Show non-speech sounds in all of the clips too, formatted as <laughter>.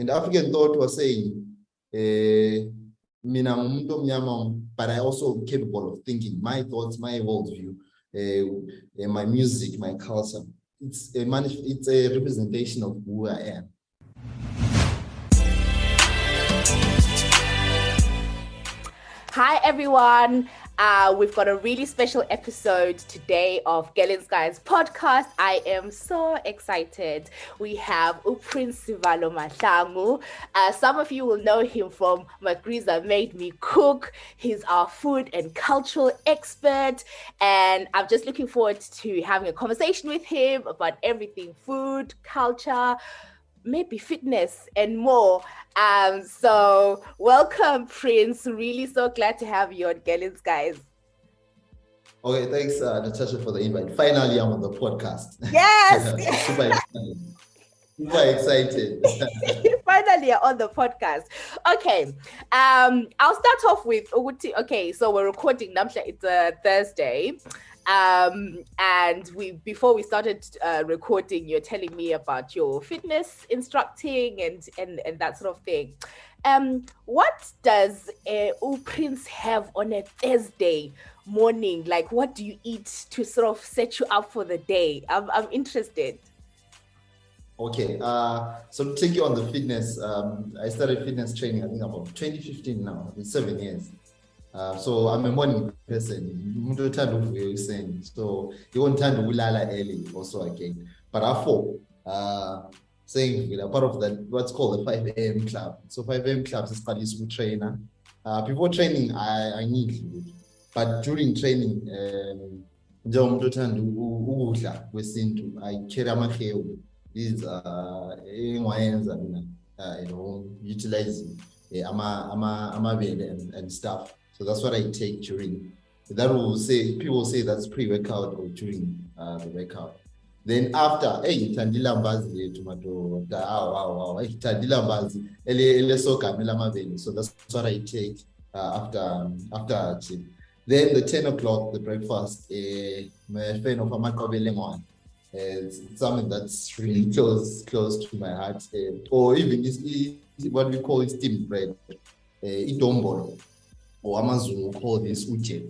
And African thought was saying, eh, mina but I also capable of thinking my thoughts, my worldview, uh, my music, my culture. It's a it's a representation of who I am. Hi, everyone. Uh, we've got a really special episode today of Girl In Skies podcast. I am so excited. We have Prince Sivalo Mahlangu. Uh, some of you will know him from Magriza Made Me Cook. He's our food and cultural expert. And I'm just looking forward to having a conversation with him about everything food, culture, maybe fitness and more. Um, so welcome, Prince. Really so glad to have you on Gallons, guys. Okay, thanks, uh, Natasha, for the invite. Finally, I'm on the podcast. Yes. <laughs> Super excited. Super excited. <laughs> Finally, you're on the podcast. Okay. Um, I'll start off with. Okay, so we're recording Namsha. It's a Thursday. Um, and we before we started uh, recording, you're telling me about your fitness instructing and and and that sort of thing. Um, what does uh, Prince have on a Thursday morning? Like, what do you eat to sort of set you up for the day? I'm I'm interested. Okay, uh, so take you on the fitness, um, I started fitness training, I think about 2015 now, seven years. Uh, so I'm a morning person. Othanda uvuka ekuseni. So iwonthanda ukulala early also again. But after uh saying you part of that what's called the 5 a.m. club. So 5 a.m. clubs is club sisiqalisa trainer. Uh, before training I, I need. But during training um njengomuntu othanda ukudla kwesintu I carry amahewu is uh engiwayenza mina uh, you know utilizing ama amabele and stuff. So that's what I take during. That will say people say that's pre-workout or during uh, the workout. Then after, hey, tandila mbazi madoda. Wow, wow, wow. Hey, tandila mbazi ele ele soka mabele. So that's what I take uh, after after gym. Then the 10 o'clock, the breakfast, I'm a fan of amakobele one. It's something that's really <laughs> close close to my heart. Uh, or even is what we call steamed bread, uh, idombolo or Amazon will call this uje.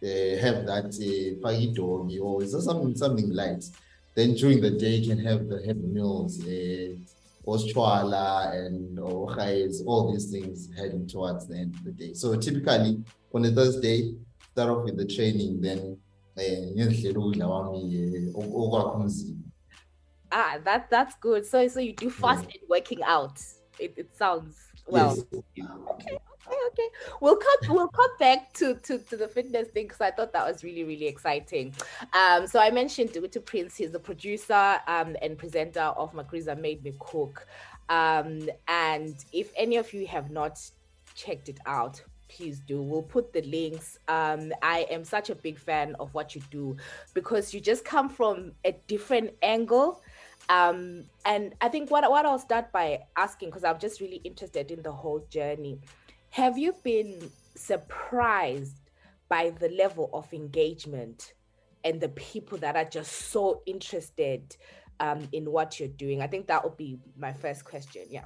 They have that uh, pagidogi or is there something something light. Then during the day you can have the heavy meals, uh, oschwala and or all these things heading towards the end of the day. So typically on a Thursday, start off with the training, then Ah, that that's good. So so you do fast yeah. and working out. It, it sounds well. Yes. Okay, okay, okay. We'll come we'll come back to to, to the fitness thing because I thought that was really really exciting. Um, so I mentioned to Prince, he's the producer um and presenter of Magriza Made Me Cook. Um, and if any of you have not checked it out, please do. We'll put the links. Um, I am such a big fan of what you do because you just come from a different angle. Um, and I think what what I'll start by asking because I'm just really interested in the whole journey. Have you been surprised by the level of engagement and the people that are just so interested um, in what you're doing? I think that would be my first question. Yeah.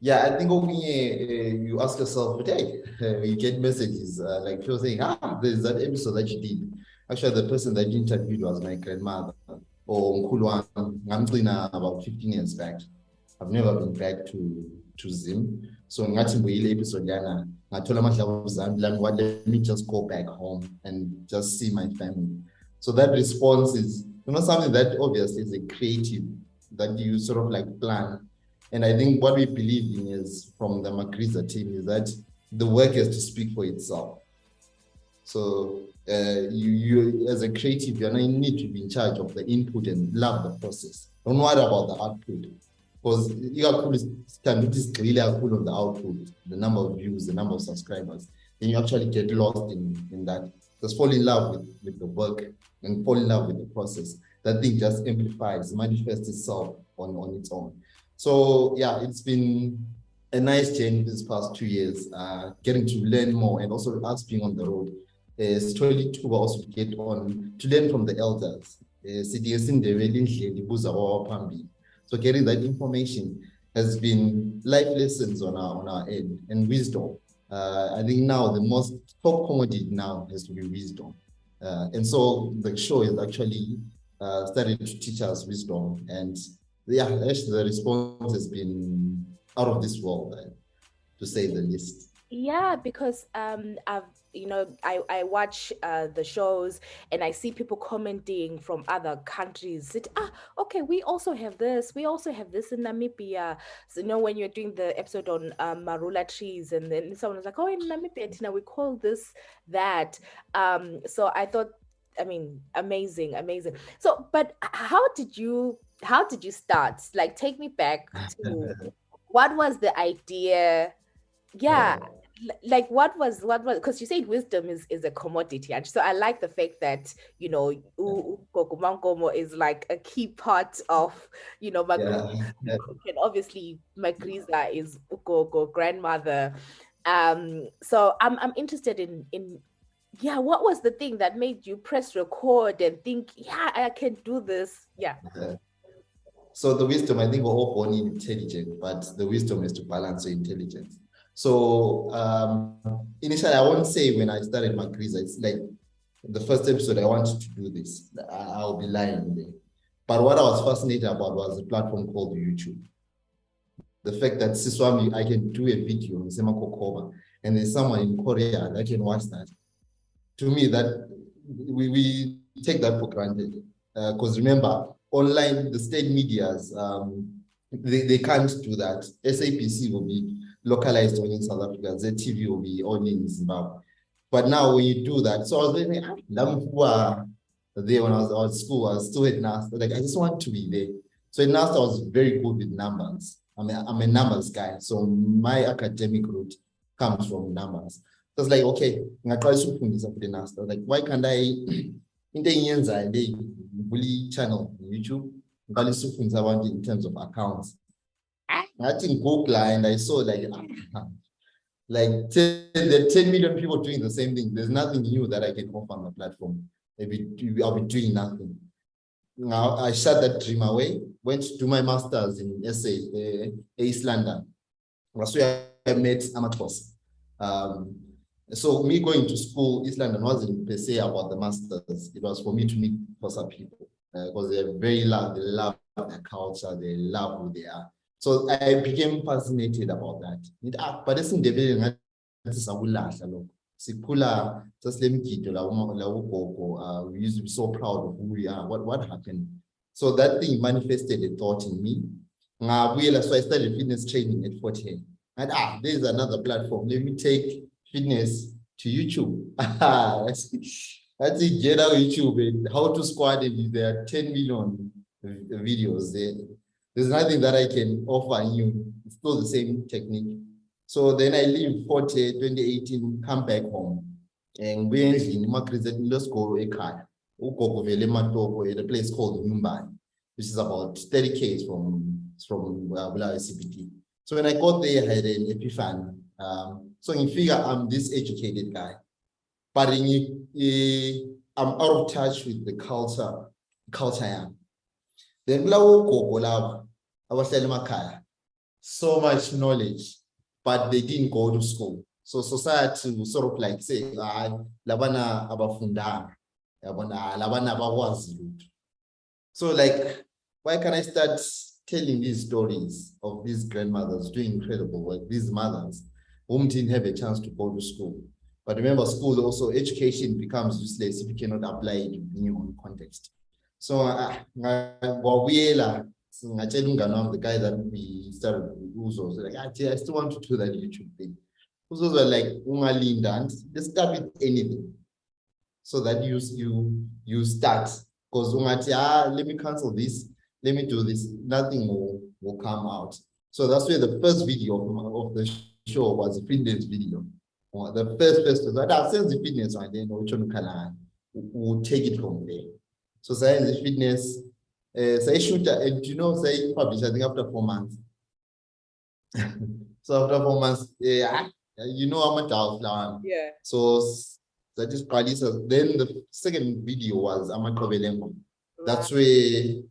Yeah, I think when uh, you ask yourself, but hey, you get messages uh, like people saying, ah, there's that episode that you did. Actually, the person that you interviewed was my grandmother or Nkulwan about 15 years back. I've never been back to to Zim. So ngathi ngiyile episode yana ngathola amahla zami la what let me just go back home and just see my family. So that response is you know something that obviously is a creative that you sort of like plan. And I think what we believe in is from the Magriza team is that the work has to speak for itself. So uh, you, you as a creative, you need to be in charge of the input and love the process. Don't worry about the output because ikakhulu sithanda ukuthi sigxile kakhulu on the output the number of views the number of subscribers then you actually get lost in, in that. Just fall in love with, with the work and fall in love with the process. That thing just amplifies. Manifests itself on, on its own. So yeah it's been a nice journey these past two years uh, getting to learn more and also us being on the road. It's truly to also get on to learn from the elders. Uh, so getting that information has been life lessons on our on our end and wisdom. Uh, I think now the most top commodity now has to be wisdom. Uh, and so the show is actually uh, started to teach us wisdom. And yeah, actually the response has been out of this world, uh, to say the least. Yeah, because um, I've you know I I watch uh, the shows and I see people commenting from other countries. That, ah, okay, we also have this. We also have this in Namibia. So you know when you're doing the episode on um, marula trees, and then someone was like, "Oh, in Namibia, Tina, we call this that." Um, so I thought, I mean, amazing, amazing. So, but how did you how did you start? Like, take me back to <laughs> what was the idea? yeah like what was what was because you said wisdom is is a commodity and so i like the fact that you know Gokumankomo is like a key part of you know my <laughs> yeah. and obviously Magriza is Ugogo grandmother. Um so i'm i'm interested in in yeah what was the thing that made you press record and think yeah i can do this. Yeah, yeah. so the wisdom i think we're all born intelligent but the wisdom is to balance your intelligence so um, initially, I won't say when I started Magriza, it's like the first episode I wanted to do this. I, will be lying there. But what I was fascinated about was a platform called YouTube. The fact that Siswami, I can do a video on Sema Kokoba, and there's someone in Korea that can watch that. To me, that we, we take that for granted. Because uh, remember, online, the state medias, um, they, they can't do that. SABC will be localized only in South Africa. ZTV will be only in Zimbabwe. But now when you do that, so I was thinking, ah, there when I was, at school, I was still at NUST. Like I just want to be there. So in NUST, I was very good with numbers. I'm a, I'm a numbers guy. So my academic route comes from numbers. So it's like, okay, ngaqalisa ukufundisa futhi NUST. Like, why can't I <clears throat> into engiyenzayo le bully channel on YouTube ngiqalisa ukufundisa abantu in terms of accounts I think Google and I saw like <laughs> like 10, there 10 million people doing the same thing. There's nothing new that I can offer on the platform. Maybe I'll be doing nothing. Now I shut that dream away, went to my master's in SA, uh, East London. That's where I met Amatos. Um, so me going to school, East London wasn't per se about the masters. It was for me to meet some people because uh, they're very love, they love their culture, they love who they are. So I became fascinated about that. Ah, but esindebele ngathi sakulahla lokho. Sikhula sasilemgido la la ugogo. Uh, we used to be so proud of who we are. What what happened? So that thing manifested a thought in me. Ngabuyela so I started fitness training at 14. And ah, there's another platform. Let me take fitness to YouTube. <laughs> that's, it. Get out YouTube and how to squat it. There are 10 million videos there. There's nothing that I can offer you. It's still the same technique. So then I leave 40, 2018, come back home. And we endlini let's go ekhaya. Ugogo vele at a place called Nyumbani, which is about 30 k's from from uh, Bulawayo CBD. So when I got there, I had an epiphany. Um, so in figure, I'm this educated guy, but in, I'm out of touch with the culture, culture I am. Then kulawo gogo lava abahlala emakhaya so much knowledge but they didn't go to school. So society sort of like say hayi labana abafundanga. Yabona labana abakwazi lutho. So like why can i start telling these stories of these grandmothers doing incredible work? These mothers whom didn't have a chance to go to school. But remember school also education becomes useless if you cannot apply it in your own context. So uh, ngawabuyela ngatshela umngane wami the guy that we started with, uzo like I, I still want to do that YouTube thing. Uzoza like ungalinda and just start with anything so that you you you start. Because ungathi ah let me cancel this. Let me do this. Nothing will, will come out. So that's where the first video of, the show was a fitness video. The first so that sends the fitness one then we'll take it from there. So science fitness uh, say shoot and you know say publish I think after four months. <laughs> so after four months, yeah, you know how much I'm a Yeah. So that is probably so then the second video was Amakobelengo. That's where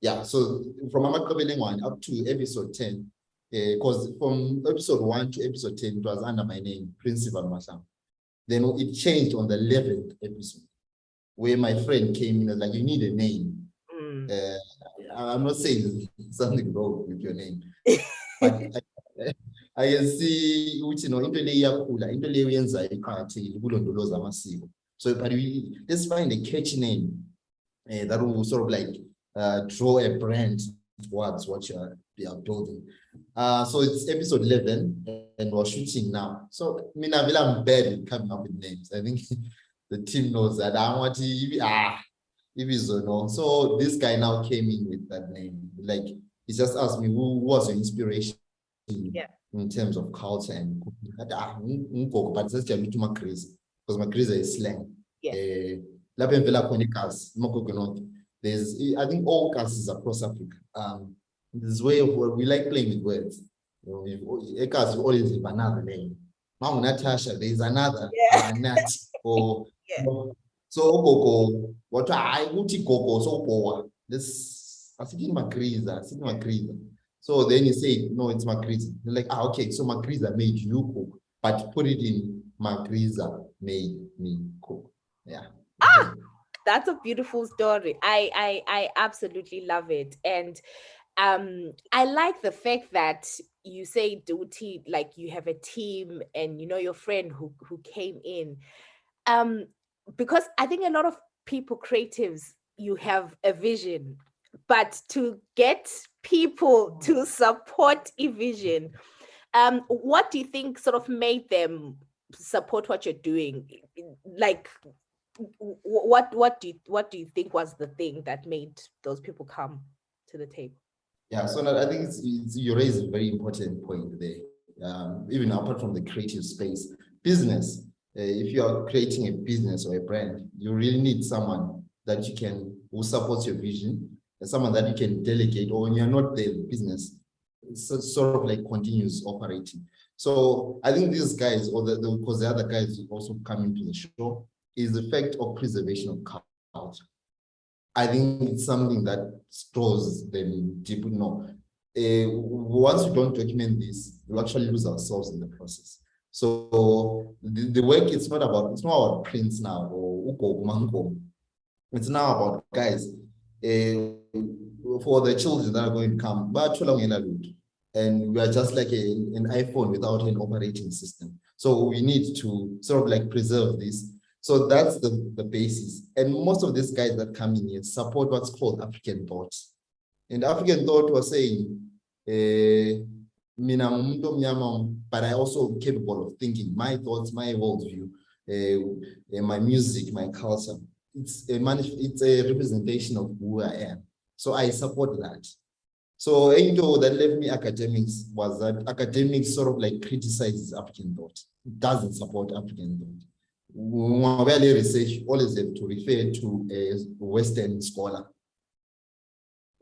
yeah, so from Amakabeleng one up to episode 10, because uh, from episode one to episode 10, it was under my name, Principal Masam. Then it changed on the 11th episode, where my friend came in and like, you need a name. Uh, I'm not saying something wrong with your name, but <laughs> I, I can see ukuthi no into le iyakhula into le uyenzayo iqakathekile ukulondoloza amasiko so but we, let's find a catchy name uh, that will sort of like uh, draw a brand towards what you are, you are building. Uh, so it's episode 11 and we're shooting now. So I mean, I'm bad at coming up with names. I think <laughs> the team knows that I want to, ah, if it's no. So this guy now came in with that name. Like he just asked me who was your inspiration yeah. in terms of culture and ah, but just much crazy because my crazy is slang. Yeah. Uh, there's, I think all classes across Africa. Um, this way of we like playing with words. You know, Ekas always have another name. Mom Natasha, there's another yeah. uh, Nat or <laughs> yeah. So Gogo. What I would Gogo so poor. This I think Magriza, I think Magriza. So then you say, no, it's Magriza. Like, ah, okay, so Magriza made you cook, but put it in Magriza made me cook. Yeah. Ah, that's a beautiful story. I I I absolutely love it. And um I like the fact that you say duty like you have a team and you know your friend who who came in. Um because I think a lot of people creatives you have a vision but to get people to support a vision um what do you think sort of made them support what you're doing? Like what what do you what do you think was the thing that made those people come to the table? Yeah so i think it's, it's, you raise a very important point there. Um, even apart from the creative space business if you are creating a business or a brand you really need someone that you can who supports your vision and someone that you can delegate or when you're not the business sort of like continuous operating so i think these guys or the, the because the other guys also come into the show is the fact of preservation of culture. I think it's something that stores them deep. No, uh, once we don't document this, we actually lose ourselves in the process. So the, the work it's not about it's not about prints now or uko mango. It's now about guys. Uh, for the children that are going to come, but and we are just like a, an iPhone without an operating system. So we need to sort of like preserve this so that's the, the basis. And most of these guys that come in here support what's called African thought. And African thought was saying, eh, but I also capable of thinking my thoughts, my worldview, uh, my music, my culture. It's a it's a representation of who I am. So I support that. So Endo that left me academics was that academics sort of like criticizes African thought. It doesn't support African thought ungabuyela research always have to refer to a western scholar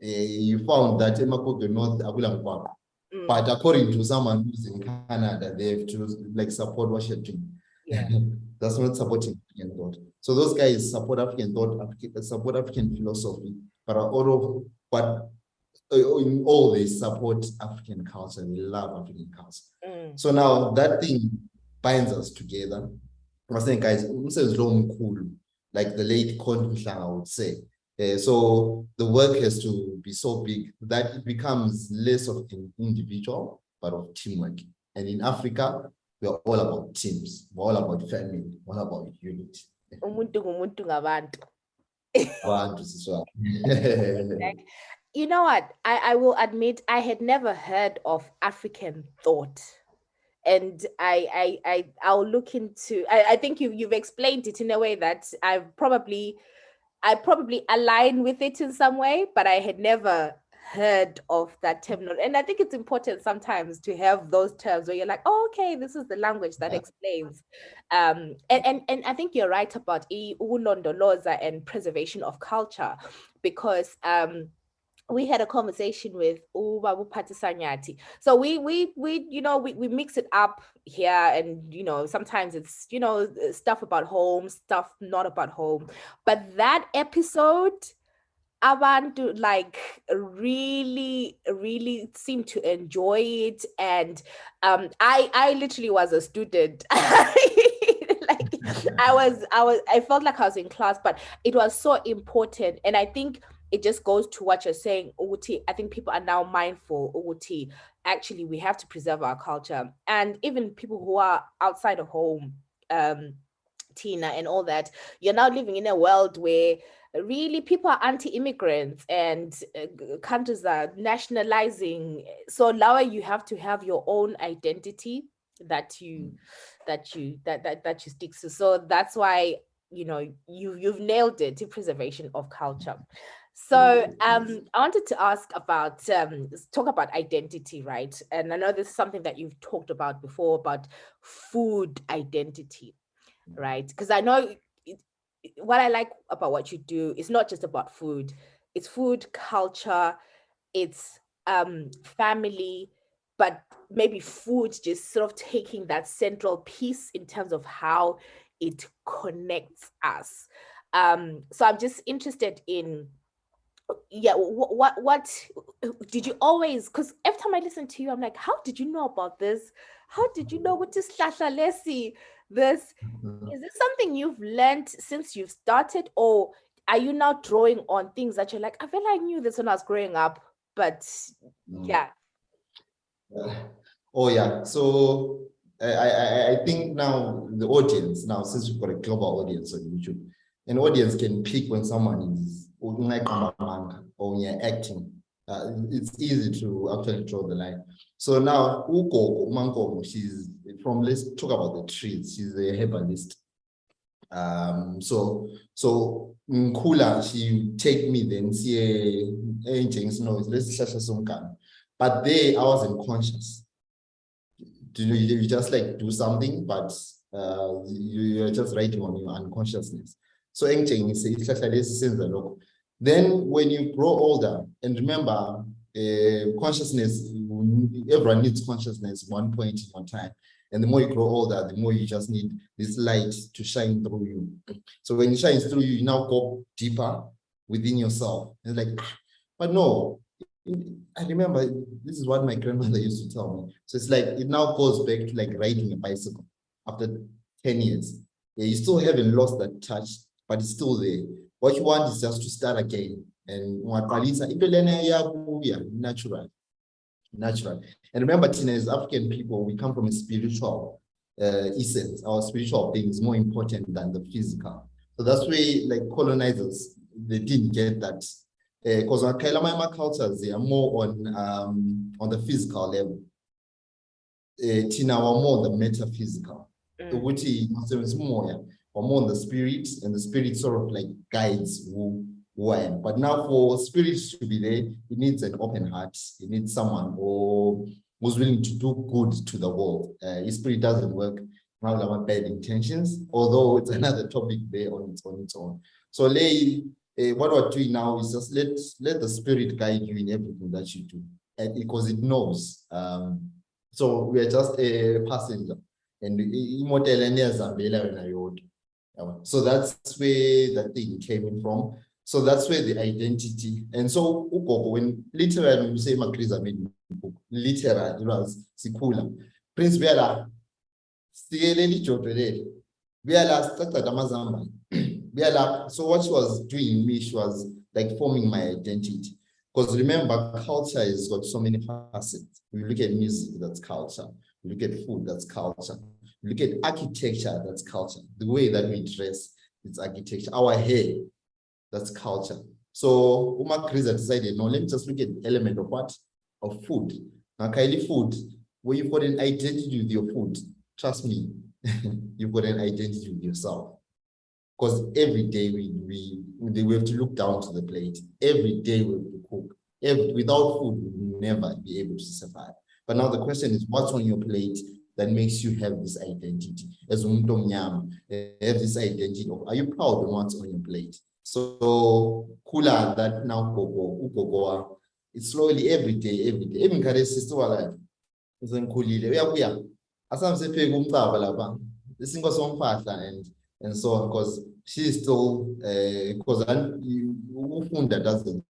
uh, you found that emakodo north akula mkwakho mm. but according to someone who's in canada they have to like support what you're doing yeah. <laughs> that's not supporting african thought so those guys support african thought african, support african philosophy but all of but uh, in all they support african culture they love african culture mm. so now that thing binds us together I'm saying, guys, umsebenzi lo mkhulu, like the late Khonto I would say. Uh, so the work has to be so big that it becomes less of an individual, but of teamwork. And in Africa, we are all about teams, we're all about family, We're all about unity. <laughs> you know what? I, I will admit I had never heard of African thought and I, I, I, I'll look into. I, I think you, you've explained it in a way that I've probably, I probably align with it in some way, but I had never heard of that term. And I think it's important sometimes to have those terms where you're like, oh, okay, this is the language that explains. Um, and, and, and I think you're right about ulondoloza and preservation of culture because um, we had a conversation with Ubabu Patisanyati. So we we we you know we, we mix it up here and you know sometimes it's you know stuff about home, stuff not about home. But that episode abantu like really really seem to enjoy it and um i i literally was a student <laughs> like i was i was i felt like i was in class but it was so important and i think it just goes to what you're saying uti i think people are now mindful uti actually we have to preserve our culture. And even people who are outside of home um tina and all that you're now living in a world where really people are anti-immigrants and uh, countries are nationalizing. So now you have to have your own identity that you mm. that you that, that that you stick to. So that's why you know you you've nailed it to preservation of culture so um i wanted to ask about um talk about identity right and i know this is something that you've talked about before about food identity right because i know what I like about what you do is not just about food. It's food, culture, it's um, family, but maybe food just sort of taking that central piece in terms of how it connects us. Um, so I'm just interested in yeah what what, what did you always because every time i listen to you i'm like how did you know about this how did you know what is lesi this mm-hmm. is this something you've learned since you've started or are you now drawing on things that you're like i feel like i knew this when i was growing up but mm. yeah oh yeah so I, I i think now the audience now since we've got a global audience on youtube an audience can pick when someone is or you're acting uh, it's easy to actually draw the line so now Uko umankomo she's from let's talk about the trees. She's a herbalist. Um, so so Nkula, she take me then see agents no let's some But there I wasn't conscious. You know, you just like do something, but uh, you're just writing on your unconsciousness. So engine is then when you grow older, and remember, uh, consciousness, everyone needs consciousness one point in one time. And the more you grow older, the more you just need this light to shine through you. So when it shines through you, you now go deeper within yourself. It's like, ah, but no, I remember this is what my grandmother <laughs> used to tell me. So it's like it now goes back to like riding a bicycle after 10 years. Yeah, you still haven't lost that touch, but it's still there. What you want is just to start again. And natural natural. And remember, Tina, as African people, we come from a spiritual uh, essence. Our spiritual being is more important than the physical. So that's why, like colonizers, they didn't get that. Because uh, our cultures, they are more on um, on the physical level. Uh, Tina, are more the metaphysical. Mm. The is more, or more on the spirit, and the spirit sort of like guides who who am. But now for spirits to be there, it needs an open heart. It needs someone who, who's willing to do good to the world. Uh, spirit doesn't work around our bad intentions, although it's <laughs> another topic there on its, on its own. So lay, uh, what we're doing now is just let, let the spirit guide you in everything that you do, and because it knows. Um, so we are just a passenger. And so that's where the thing came in from. So that's where the identity. And so when literally you say Magriza made book, literally, it was Sikula. Prince Bella, Sieleli Jodrele, started Amazamba. <clears throat> Bella, so what she was doing me, she was like forming my identity. Because remember, culture has got so many facets. We look at music, that's culture. We look at food, that's culture. Look at architecture, that's culture. The way that we dress, it's architecture. Our hair, that's culture. So Uma Kriza decided, no, let me just look at the element of what? Of food. Now, Kylie food, where you've got an identity with your food, trust me, <laughs> you've got an identity with yourself. Because every day we, we, we have to look down to the plate. Every day we have to cook. Every, without food, we will never be able to survive. But now the question is, what's on your plate that makes you have this identity? As have this identity of, are you proud of what's on your plate? So Kula that now Gogo, Ugogoa, it's slowly every day, every day. Even kare sister wala uzenkhulile uyabuya asamsepheka umcaba lapha isinko somphahla and and so because she's still, eh, because ufunda doesn't,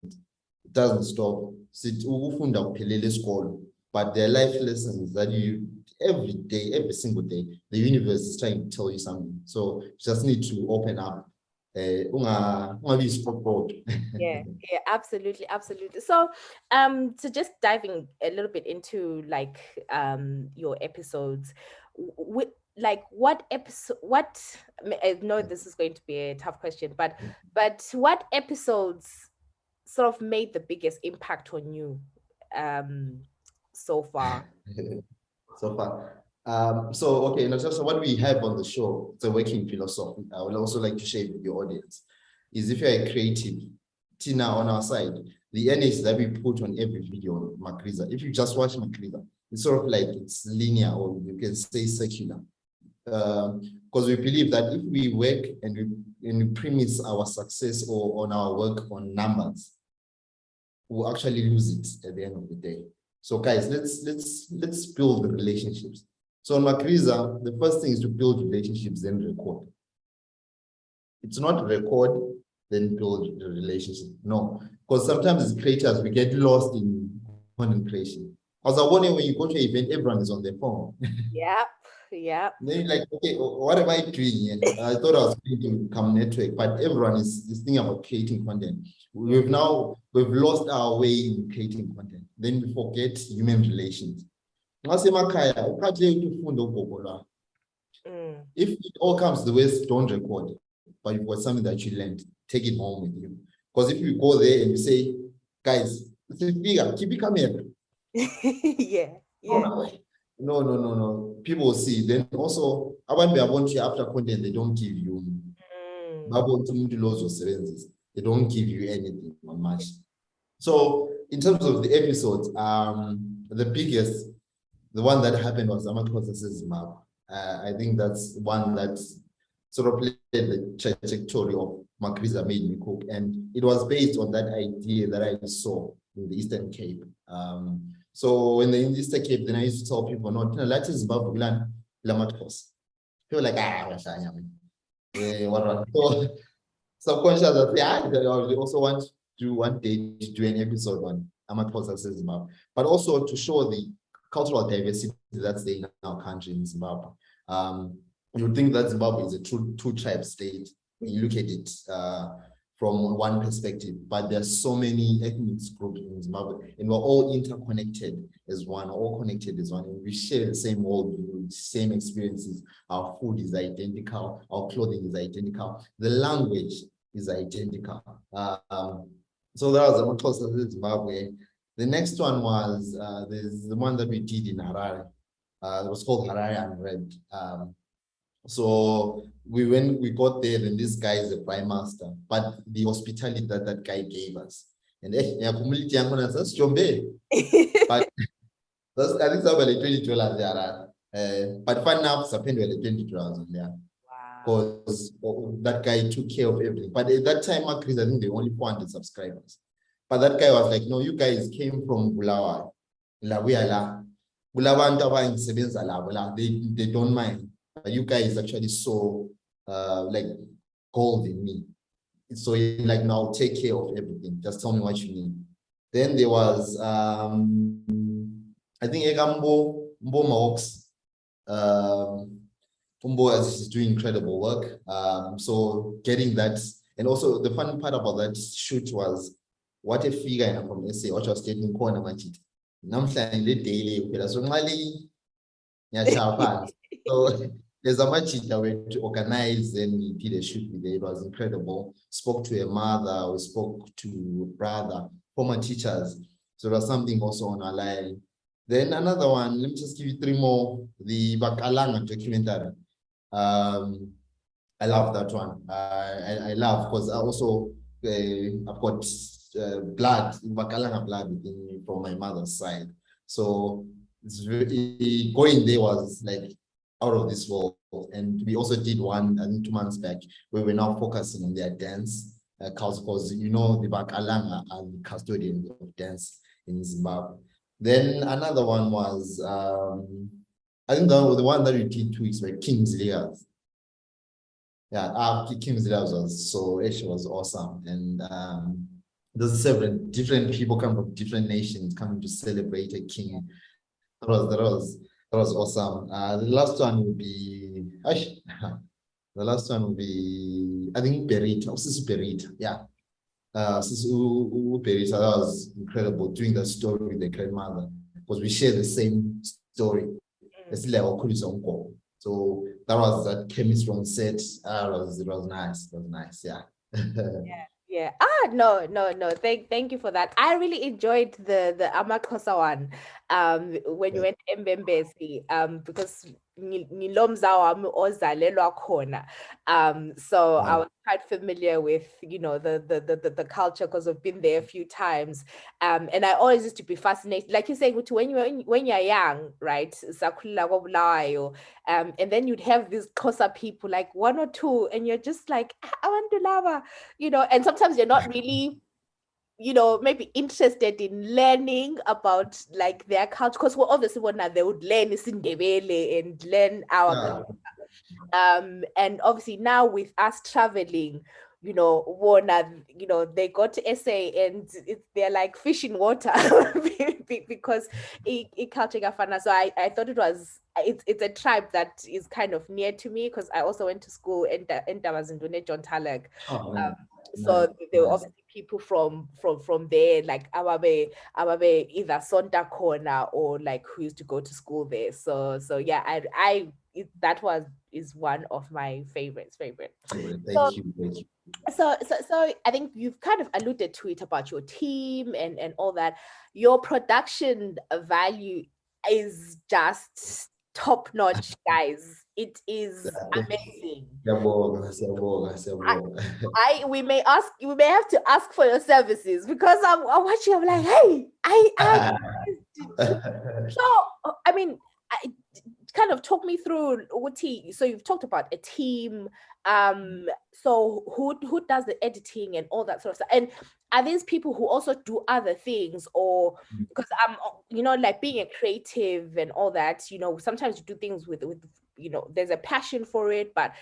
doesn't stop. Sithi ukufunda kuphelele esikolo, but there life lessons that you, every day, every single day, the universe is trying to tell you something. So you just need to open up. Uh, unga, ungabi isipoqoqo. <laughs> yeah yeah absolutely absolutely so um so just diving a little bit into like um your episodes with like what episode what I know this is going to be a tough question but but what episodes sort of made the biggest impact on you um so far <laughs> so far. Um, so, okay, so what we have on the show, the working philosophy, I would also like to share with the audience, is if you're a creative, Tina on our side, the energy that we put on every video on Magriza, if you just watch Magriza, it's sort of like it's linear or you can say circular. Because we believe that if we work and we, and we premise our success or on our work on numbers, we'll actually lose it at the end of the day. So guys, let's let's let's build the relationships. So on Magriza, the first thing is to build relationships, then record. It's not record, then build the relationship. No, because sometimes as creators, we get lost in content creation. As I wonder when you go to an event, everyone is on their phone. yeah yeah then you're like, okay, what am I doing here? I thought I was going to come network, but everyone is, is thinking about creating content. We've now, we've lost our way in creating content. Then we forget human relations. Ngasemakhaya, uphathele ukufunda ugogo lwakho. Mm, If it all comes to the West, don't record it. But you've got something that you learned, take it home with you. Because if you go there and you say, guys, keep it coming. <laughs> yeah yeah no, no, no, no. People will see. Then also, abantu ukuthi after content, they don't give you. Mm, babona ukuthi umuntu. They don't give you anything much. So in terms of the episodes, um, the biggest, the one that happened was Amaxhosa Zimbabwe. Uh, I think that's one that sort of played the trajectory of Magriza made me cook, and it was based on that idea that I saw in the Eastern Cape. Um, so when the Eastern Cape, then I used to tell people, no, let's Zimbabwe, Milan, Lamatkos. People like, ah, what? <laughs> So subconscious that yeah, I also want to do one day to do an episode on Amaxhosa Zimbabwe, but also to show the cultural diversity that's there in our country in Zimbabwe. Um, you would think that Zimbabwe is a true two tribe state when you look at it uh, from one perspective, but there's so many ethnic groups in Zimbabwe, and we're all interconnected as one, all connected as one, and we share the same worldview, same experiences. Our food is identical, our clothing is identical, the language is identical. Um, so that was Amaxhosa Zimbabwe. The next one was uh, the one that we did in Harare. Uh, it was called Harare Unread. Um, so we when we got there, then this guy is a prime master, but the hospitality that that guy gave us. And eh, yangu nasa Sichombe. But that's I think somebody 20 dollars there. Uh, but fun enough, saphendwe 20 dollars on there wow because that guy took care of everything. But at that time, Chris, I think they only 400 subscribers. But that guy was like, no, you guys came from Bulawayo. La we are la. Bulawayo abayisebenza labo. They they don't mind. You guys actually saw uh like gold in me. So like now take care of everything. Just tell me what you need. Then there was um I think Egambo Mboma Hawks. Um is doing incredible work. Um, so getting that, and also the fun part about that shoot was what a figure in from SA, what was taking corner machine. Namhlanje daily phela so phansi. So there's a match that we to organize and we did a shoot with it. It was incredible. Spoke to a mother, we spoke to a brother, former teachers. So there was something also on our line. Then another one, let me just give you three more. The Bakalanga documentary. Um, I love that one. Uh, I, I love because I also uh, I've got uh, blood, Bakalanga blood in me from my mother's side. So it's going there was like out of this world. And we also did one, I think two months back, where we're now focusing on their dance uh, culture because you know the Bakalanga are the custodians of dance in Zimbabwe. Then another one was um, I think the, the one that we did two weeks back, King's Lears. yeah, uh, Kim Zillas was so it was awesome, and um, there's several different people come from different nations coming to celebrate a king. That was that was that was awesome. Uh, the last one would be <laughs> the last one would be I think Berita, Sisu Berita, yeah. Uh, Sisu Berita, that was incredible doing the story with the grandmother because we share the same story. It's like so that was that chemistry on set. Uh, it was it was nice. It was nice. Yeah. <laughs> yeah. Yeah. Ah, no, no, no. Thank, thank you for that. I really enjoyed the the Amaxhosa one. Um, when you went Mbembezi, um, because ngilomza wami ozalelwa khona. Um so i was quite familiar with you know the the the, the culture because i've been there a few times. Um and i always used to be fascinated like you're saying when you when you're young right um and then you'd have these Xhosa people like one or two and you're just like ah, i want to lava you know and sometimes you're not <laughs> really you know, maybe interested in learning about like their culture, because well, obviously when they would learn Isindebele and learn our yeah. culture. Um, and obviously now with us traveling, you know, Warner, you know, they got to SA and it, they're like fish in water <laughs> because it, it culture So I, I thought it was it's it's a tribe that is kind of near to me because I also went to school in in Damazindune John Talag. Oh, um, so nice. they were obviously people from from from there, like Ababe, Ababe either Sonta Corner or like who used to go to school there. So so yeah, I I it, that was is one of my favorites. Favorite. Thank so, you. Thank you. So, so so I think you've kind of alluded to it about your team and and all that. Your production value is just top notch, <laughs> guys. It is amazing. I, I, we may ask we may have to ask for your services because I'm, I'm watching. I'm like, hey, I, I <laughs> so I mean, I, kind of talk me through what he. So you've talked about a team. Um, so who who does the editing and all that sort of stuff, and are these people who also do other things or because mm. i'm you know like being a creative and all that you know sometimes you do things with with you know there's a passion for it but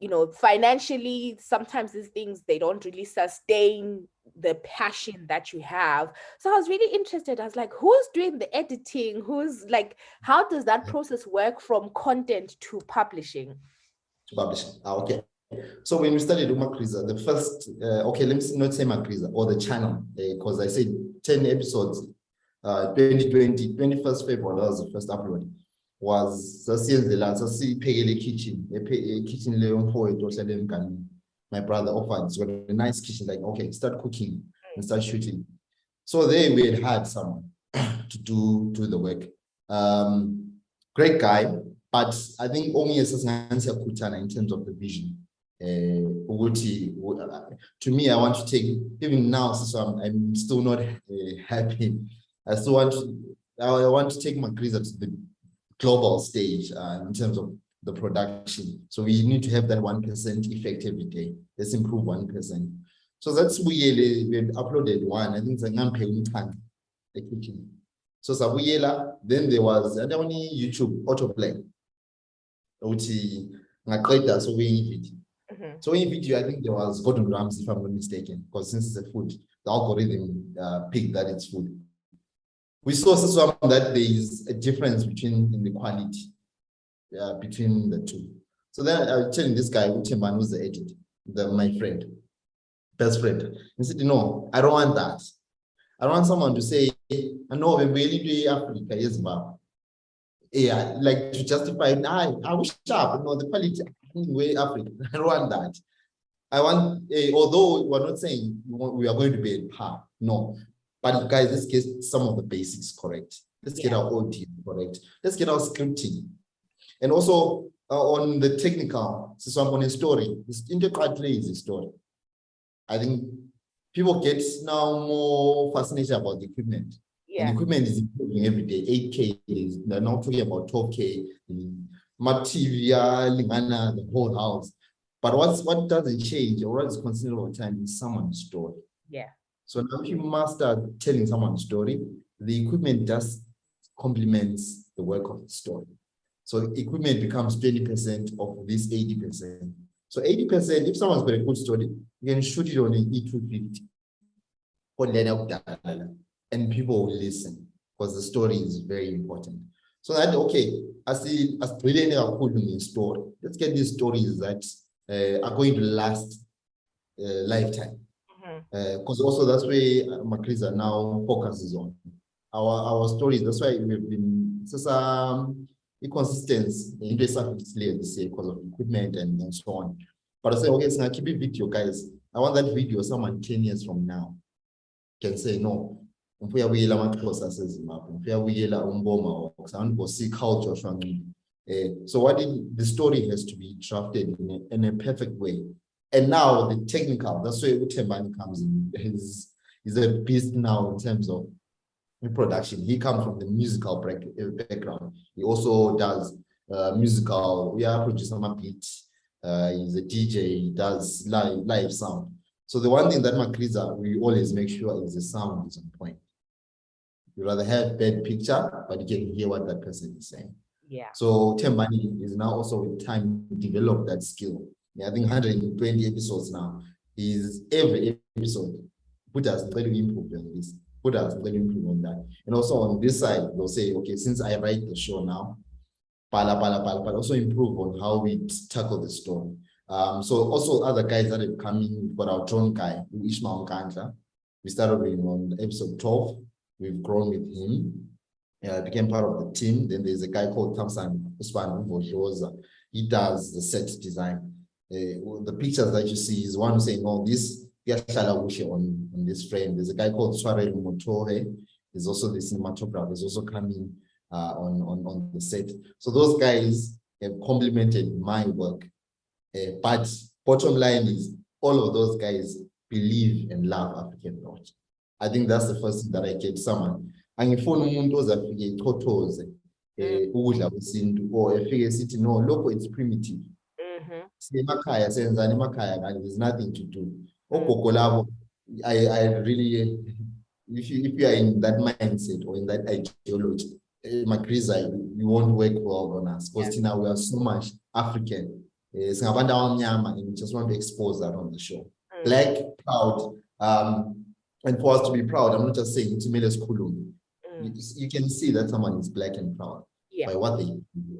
you know financially sometimes these things they don't really sustain the passion that you have. So i was really interested. I was like who's doing the editing? Who's like how does that process work from content to publishing? To publishing. Ah, okay. So when we started Umakriza, the first, uh, okay, let me not say Magriza or the channel, because uh, I said 10 episodes, uh, 2020, 21st February, that was the first upload, was sasiyenzela sasiyiphekele kitchen, kitchen leyo mfowethu ohlala emganini. My brother offered, got a nice kitchen, like, okay, start cooking and start shooting. So there we had hired someone <clears throat> to do, do the work. Um, great guy, but I think only as in terms of the vision uh, to me, I want to take, even now, so I'm, I'm still not uh, happy. I still want to, I want to take Magriza to the global stage uh, in terms of the production. So we need to have that 1% effect every day. Let's improve 1%. So that's we we uploaded one. I think Nampe the kitchen. So Sabuyela, then there was only YouTube autoplay. Uti ngaqeda so we Mm-hmm. So in video, I think there was Gordon Ramsay, if I'm not mistaken, because since it's a food, the algorithm uh, picked that it's food. We saw that there is a difference between in the quality uh, between the two. So then I was telling this guy, Uchimban, who's the editor, the, my friend, best friend. He said, no, I don't want that. I want someone to say, I know we really do Africa, yes, ma'am. yeah, like to justify, I, I wish sharp, no, the quality, way Africa. <laughs> I don't want that. I want, uh, although we're not saying we are going to be in par, no. But guys, let's get some of the basics correct. Let's yeah. get our audio correct. Let's get our scripting. And also uh, on the technical, so I'm on a story. This integrally is a story. I think people get now more fascinated about the equipment. Yeah. And equipment is improving every day. 8K is they're now talking about 12K material, lingana the whole house. But what's what doesn't change or what is considered over time is someone's story. Yeah. So now if you master telling someone's story, the equipment just complements the work of the story. So equipment becomes 20% of this 80%. So 80%, if someone's got a good story, you can shoot it on an E250 or and people will listen because the story is very important. So that okay, as the as brilliant a story, let's get these stories that uh, are going to last uh, lifetime. Because mm-hmm. uh, also that's where Magriza now focuses on our our stories. That's why we've been so um inconsistency into year because of equipment and, and so on. But I say, okay, so keep a video, guys. I want that video someone 10 years from now can say, no, amaxhosa umboma akusanti see culture uh, so what it, the story has to be drafted in a, in a perfect way and now the technical that's where uthembani comes in he's, he's a beast now in terms of production he comes from the musical background he also does uh, musical we are producing a beat uh, he's a dj he does live live sound so the one thing that Magriza, we always make sure is the sound is on point you rather have bad picture, but you can hear what that person is saying. Yeah. So Tembani is now also with time develop that skill. I think 120 episodes now. Is every episode put us really improve on this, put us really improve on that. And also on this side, they'll say, okay, since I write the show now, pala pala pala, but also improve on how we tackle the story. Um, so also other guys that have come in, we've got our drone guy, Ishmael Kandla. We started with him on episode 12 We've grown with him. Uh, became part of the team. Then there's a guy called Tamsan Usman. He does the set design. Uh, the pictures that you see is one saying, "Oh, this on on this frame." There's a guy called Swarel Motore. He's also the cinematographer. He's also coming uh, on on on the set. So those guys have complemented my work. Uh, but bottom line is, all of those guys believe and love African thought. I think that's the first thing that I get someone. Angifuni umuntu ozafike ichothoze eh ukudla kwesintu or efike sithi no lokho it's primitive. Semakhaya senzani emakhaya kanti there's nothing to do. Ogogo labo I I really if you if you are in that mindset or in that ideology eh, Magriza you won't work well on us because yeah. we are so much African. Eh, singabantu abamnyama and we just want to expose that on the show. Mm. Black, proud, um, and for us to be proud, I'm not just saying Timiles Kulum. Mm. You, you can see that someone is black and proud yeah. by what they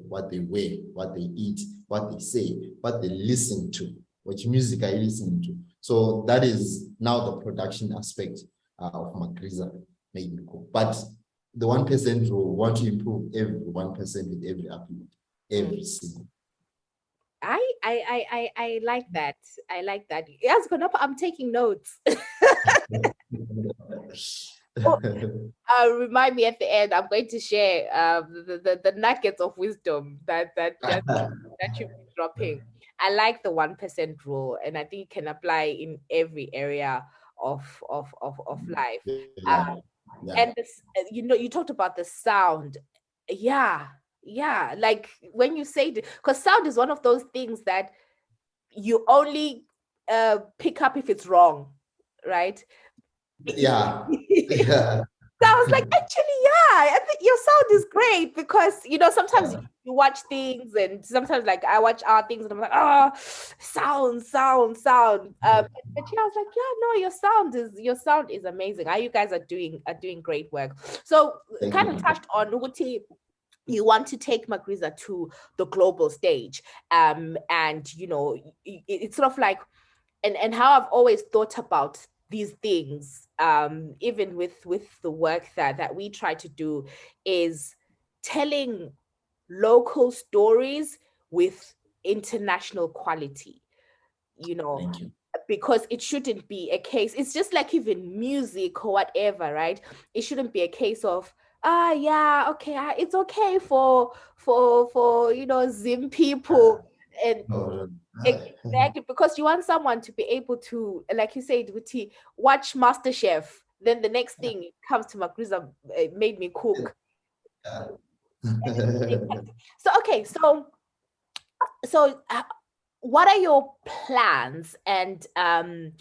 what they wear, what they eat, what they say, what they listen to, which music are you listening to. So that is now the production aspect uh, of Magriza made. But the one percent rule want to improve every one percent with every upload, every single. I, I I I I like that. I like that. Yes, I'm taking notes. <laughs> <laughs> oh, <laughs> uh, remind me at the end. I'm going to share um, the, the, the nuggets of wisdom that that <laughs> that, that you've been dropping. I like the one percent rule, and I think it can apply in every area of of of, of life. Yeah. Um, yeah. And this, uh, you know, you talked about the sound. Yeah, yeah. Like when you say, because sound is one of those things that you only uh, pick up if it's wrong, right? yeah <laughs> <laughs> yeah so I was like, actually, yeah, I think your sound is great because you know sometimes yeah. you watch things and sometimes like I watch our things and I'm like, oh, sound, sound, sound. Um, but, yeah, I was like, yeah, no, your sound is your sound is amazing. you guys are doing are doing great work. So Thank kind you. of touched on Uti you want to take Magriza to the global stage. Um, and you know, it, it's sort of like and and how I've always thought about these things um, even with with the work that that we try to do is telling local stories with international quality you know you. because it shouldn't be a case it's just like even music or whatever right it shouldn't be a case of ah yeah okay it's okay for for for you know zim people and oh, exactly <laughs> because you want someone to be able to like you said Wuti, watch master chef then the next thing comes to Magriza made me cook. <laughs> So okay so so uh, what are your plans? And um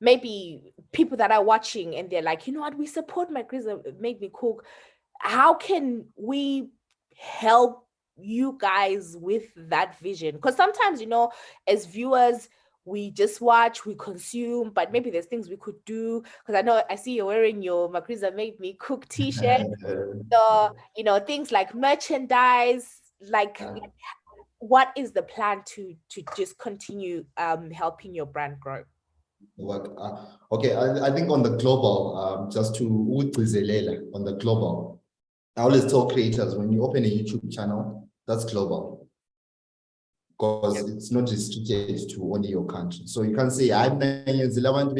maybe people that are watching and they're like you know what? We support Magriza made me cook. How can we help you guys with that vision because sometimes you know as viewers we just watch, we consume, but maybe there's things we could do. Because I know I see you're wearing your Magriza made me cook <laughs> t-shirt. so, you know, things like merchandise, like what is the plan to to just continue um helping your brand grow? Work. Uh, okay, I, I think on the global, um, just to on the global, I always tell creators when you open a YouTube channel, that's global because yep. it's not restricted to only your country. So you can say, I'm New Zealand.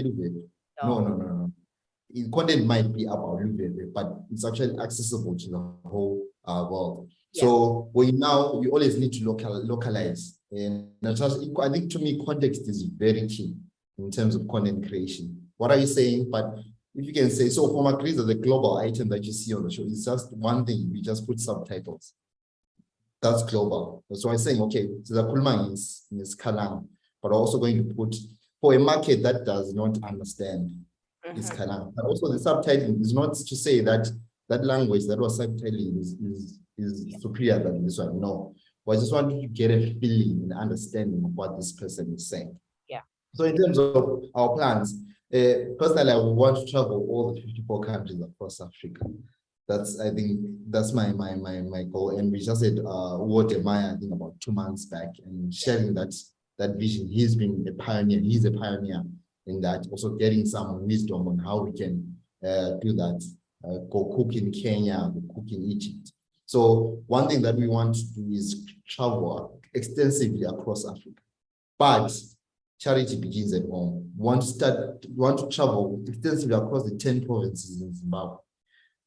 No, no, no, no. The content might be about Lubebe, but it's actually accessible to the whole uh, world. Yeah. So we now you always need to local localize. And I think to me, context is very key in terms of content creation. What are you saying? But if you can say so for Magriza, the global item that you see on the show is just one thing. We just put subtitles that's global. So I'm saying, okay, the Kulma is, is Kalang, but also going to put for a market that does not understand mm-hmm. is Kalang. But also the subtitling is not to say that that language that was subtitling is, is, is yeah. superior than this one. No. But I just want to get a feeling and understanding of what this person is saying. Yeah. So in terms of our plans, uh, personally, I want to travel all the 54 countries across Africa that's I think that's my my my my goal. And we just said uh what a Maya, I think about two months back and sharing that that vision. He's been a pioneer, he's a pioneer in that, also getting some wisdom on how we can uh, do that. Uh, go cook in Kenya, go cook in Egypt. So one thing that we want to do is travel extensively across Africa. But charity begins at home. We want to start, want to travel extensively across the 10 provinces in Zimbabwe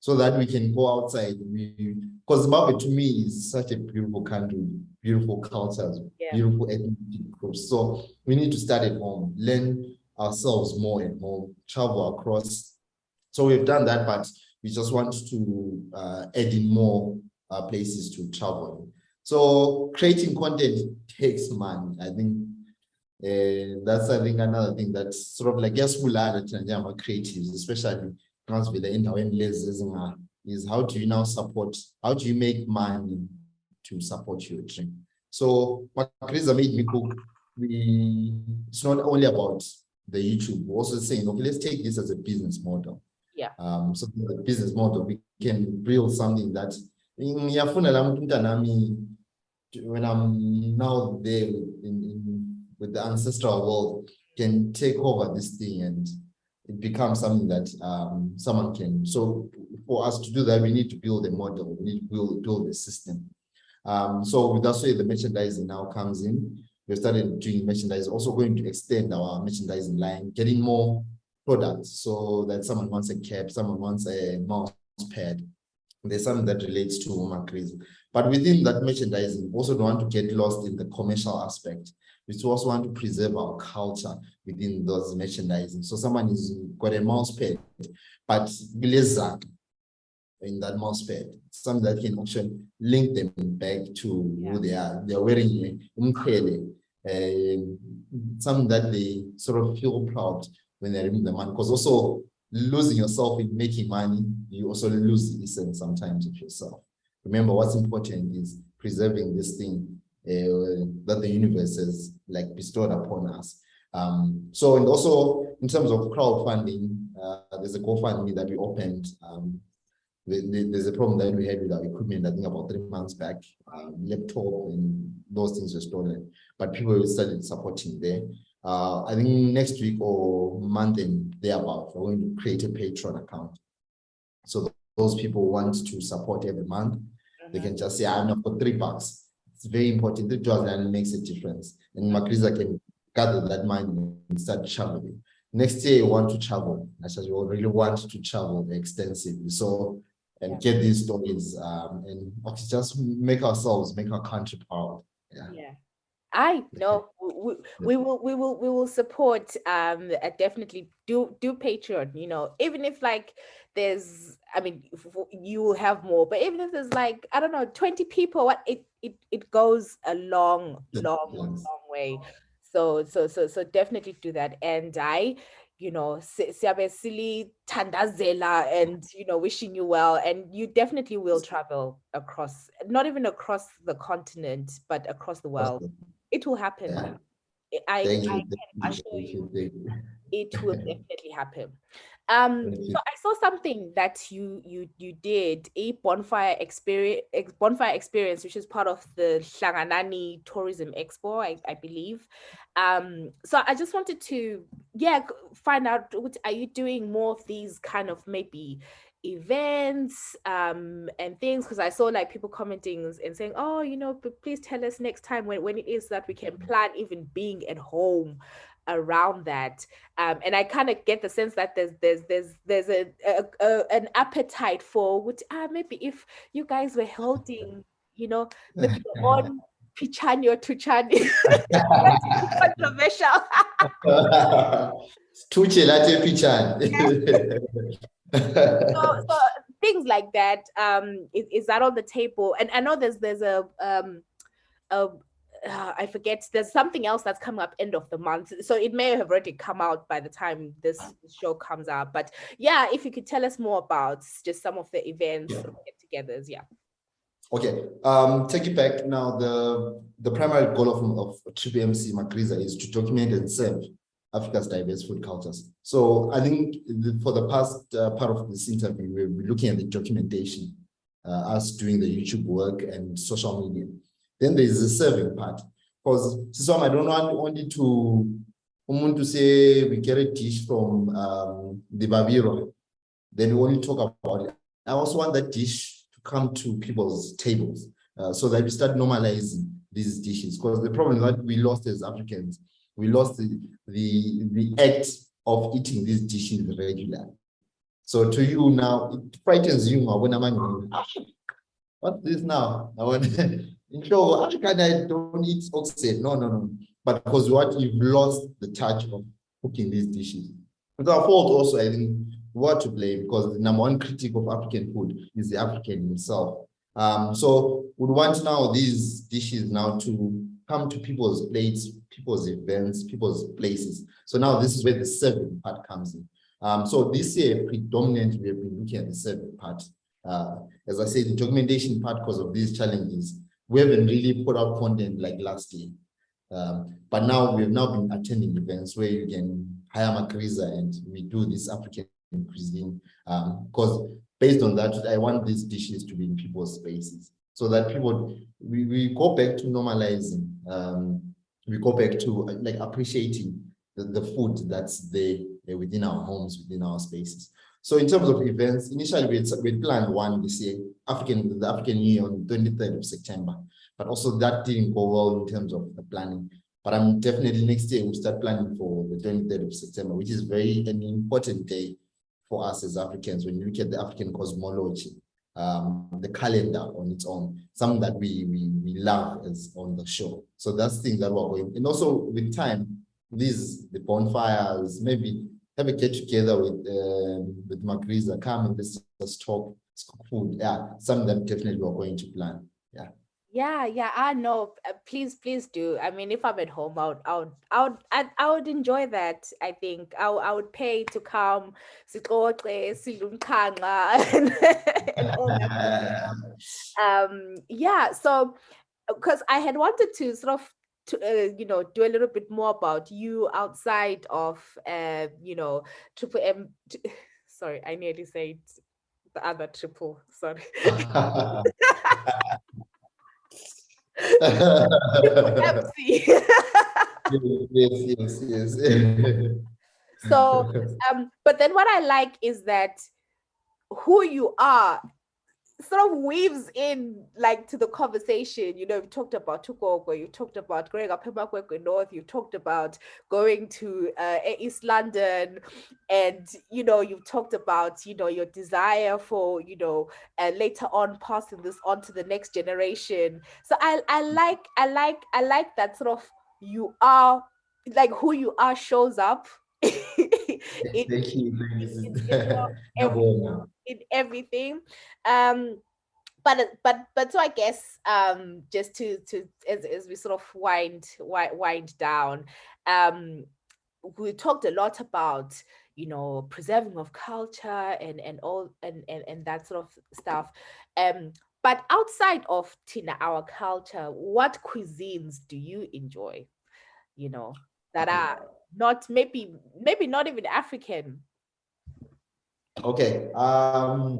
so that we can go outside. Because Zimbabwe to me is such a beautiful country, beautiful cultures, yeah. beautiful ethnic groups. So we need to start at home, learn ourselves more and more, travel across. So we've done that, but we just want to uh, add in more uh, places to travel. So creating content takes money. I think uh, that's I think another thing that's sort of like yes, we learn creatives, especially ngazivele endaweni lezi ezinga is how do you now support how do you make money to support your dream? So what Chris made me cook we it's not only about the youtube we're also saying okay let's take this as a business model. Yeah. Um so the business model we can build something that mntanami when i'm now there in, in, with the ancestral world can take over this thing and it becomes something that um, someone can. So for us to do that, we need to build a model. We need to build, build a system. Um, so that's where the merchandising now comes in. We started doing merchandise, also going to extend our merchandising line, getting more products. So that someone wants a cap, someone wants a mouse pad. There's something that relates to Magriza. But within that merchandising, also don't want to get lost in the commercial aspect we also want to preserve our culture within those merchandising. So someone is got a mouse pad, but Bilezak in that mouse pad, something that can actually link them back to yeah. who they are. They're wearing umkhele, uh, something that they sort of feel proud when they remove the money. Because also losing yourself in making money, you also lose the essence sometimes of yourself. Remember, what's important is preserving this thing uh, that the universe has like bestowed upon us. Um, so, and also in terms of crowdfunding, uh, there's a GoFundMe that we opened. Um, there's a problem that we had with our equipment, I think about three months back, um, laptop and those things were stolen, but people started supporting there. Uh, I think next week or month and thereabout, we're going to create a Patreon account. So those people want to support every month, mm -hmm. they can mm-hmm. just say, I'm not for three bucks it's very important. The and makes a difference. And Magriza can gather that money and start traveling. Next year, you want to travel. I said, you really want to travel extensively. So, and get these stories um, and just make ourselves, make our country proud. Yeah. yeah. I know we, we will we will we will support um definitely do do Patreon you know even if like there's I mean you will have more but even if there's like I don't know 20 people what it it, it goes a long long long way so so so so definitely do that and I you know, siyabe sili tandazela and you know, wishing you well. And you definitely will travel across, not even across the continent, but across the world. It will happen. Yeah. I, I you. can assure you. you. it will <laughs> definitely happen. Um, so I saw something that you you you did a bonfire experience bonfire experience, which is part of the Shanganani Tourism Expo, I, I believe. Um, so I just wanted to yeah find out what are you doing more of these kind of maybe events um and things? Because i saw like people commenting and saying oh you know please tell us next time when, when it is that we can plan even being at home around that. Um and i kind of get the sense that there's there's there's there's a, a, a an appetite for which ah maybe if you guys were holding you know maybe <laughs> own pichani or tuchani. <laughs> <laughs> Controversial. Tuche latte pichani. so, so things like that um is, is that on the table? And i know there's there's a um a uh, I forget. There's something else that's coming up end of the month, so it may have already come out by the time this show comes out. But yeah, if you could tell us more about just some of the events, Yeah. get-togethers, yeah. Okay, um, take it back now. The the primary goal of, of Triple MC Magriza is to document and serve Africa's diverse food cultures. So I think the, for the past uh, part of this interview, we'll be looking at the documentation, uh, us doing the YouTube work and social media. Then there is the serving part. Because Siswam, I don't want only to to say we get a dish from um, the Babiro, then we only talk about it. I also want that dish to come to people's tables uh, so that we start normalizing these dishes. Because the problem is that we lost as Africans, we lost the, the, the act of eating these dishes regularly. So to you now, it frightens you. "Ah, What's this now? I want <laughs> show, how can I don't eat oxen? No, no, no. But because what you've lost the touch of cooking these dishes. It's our fault also, I think, what to blame because the number one critic of African food is the African himself. Um, so we want now these dishes now to come to people's plates, people's events, people's places. So now this is where the serving part comes in. Um, so this year predominantly we have been looking at the serving part. Uh, as I say, the documentation part because of these challenges, we haven't really put out content like last year. Um, but now we've now been attending events where you can hire Magriza and we do this African cuisine. Um, because based on that, I want these dishes to be in people's spaces so that people, we, we go back to normalizing, um, we go back to uh, like appreciating the, the food that's there uh, within our homes, within our spaces. So in terms of events, initially we we planned one this year, African, the African Year on 23rd of September, but also that didn't go well in terms of the planning. But I'm definitely next year we'll start planning for the 23rd of September, which is very an important day for us as Africans when you look at the African cosmology, um, the calendar on its own, something that we we we love as on the show. So that's things that we're going, and also with time, these the bonfires, maybe have a get together with um, with Magriza, come and let's just talk food. Yeah, something that definitely we're going to plan. Yeah. Yeah, yeah, I know. Uh, Please, please do. I mean, if I'm at home, I would, I would, I would, I, I would enjoy that. I think I, would- I would pay to come, and, <laughs> and all that. <laughs> Um, yeah. So, because I had wanted to sort of, to, uh, you know, do a little bit more about you outside of, uh, you know, Triple M. <laughs> Sorry, I nearly said the other triple. Sorry. MC. <laughs> yes, yes, yes. <laughs> so um but then what i like is that who you are sort of weaves in like to the conversation. You know you talked about Tukogo, you talked about growing up in Makwekwe North you talked about going to uh, East London and you know you've talked about you know your desire for you know uh, later on passing this on to the next generation. So I I like I like I like that sort of you are like who you are shows up. <laughs> In, Thank <laughs> you. <laughs> This is- it's- it's not Number one. in everything. Um but but but so i guess um just to to as, as we sort of wind wind, wind down um we talked a lot about you know preserving of culture and and all and and, and that sort of stuff. Um but outside of tina our culture what cuisines do you enjoy you know that are not maybe maybe not even african okay um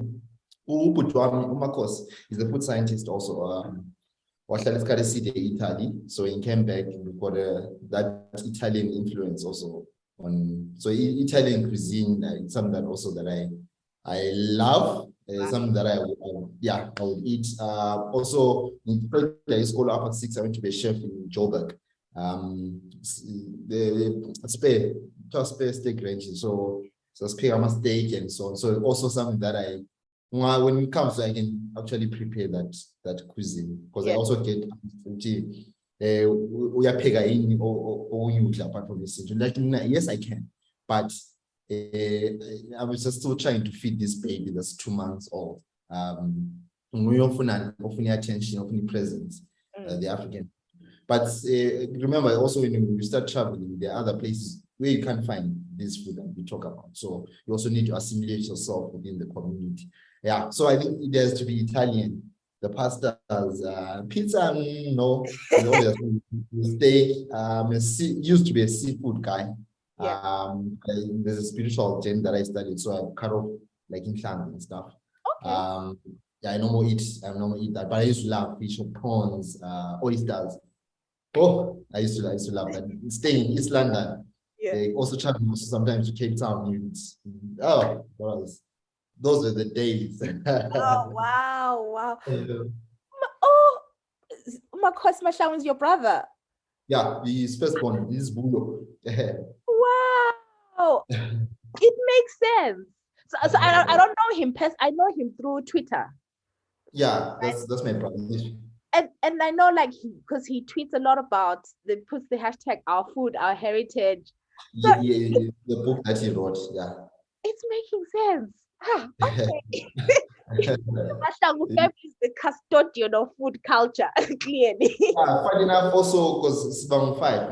ubhuti wami umakhosi is a food scientist also um wahlala isikhathi eside e-italy so he came back got a, that italian influence also on so italian cuisine uh, it's something that also that i i love uh, something that I would, uh, yeah, I would eat. Uh, also, in school up at six, I went to be a chef in Joburg. Um, the spare, just spare steak range. So, so spare my steak and so on. So also something that I when it comes, I can actually prepare that that cuisine because yeah. I also get uh, uyapheka yini okuyudla apart from this like yes i can but uh, i was just still trying to feed this baby that's two months old um often often attention often presence uh, mm. the african but uh, remember also when you start traveling there are other places where you can't find this food that we talk about so you also need to assimilate yourself within the community yeah, so I think it has to be Italian. The pastas, uh, pizza, mm, no, steak. Um, used to be a seafood guy. Yeah. Um, there's a spiritual gem that I studied, so I cut off like in and stuff. Okay. Um, yeah, I normally eat, I normally eat that, but I used to love fish, prawns, uh, oysters. Oh, I used to, I used to love that. Staying in East London, yeah. They also travel sometimes to Cape Town. You, oh, was those are the days. <laughs> oh wow, wow. <laughs> Yeah. Oh, Makos Masham is your brother. Yeah, he's firstborn. He's Bulo. <laughs> wow, it makes sense. So, so I don't, I don't know him. I know him through Twitter. Yeah, that's that's my brother. And and I know like because he, he, tweets a lot about the puts the hashtag our food, our heritage. Yeah, yeah, yeah, the book that he wrote. Yeah, it's making sense. Ah, <laughs> okay. <laughs> Is the custodian of food culture, <laughs> clearly. yeah, funny enough, also because Sibang five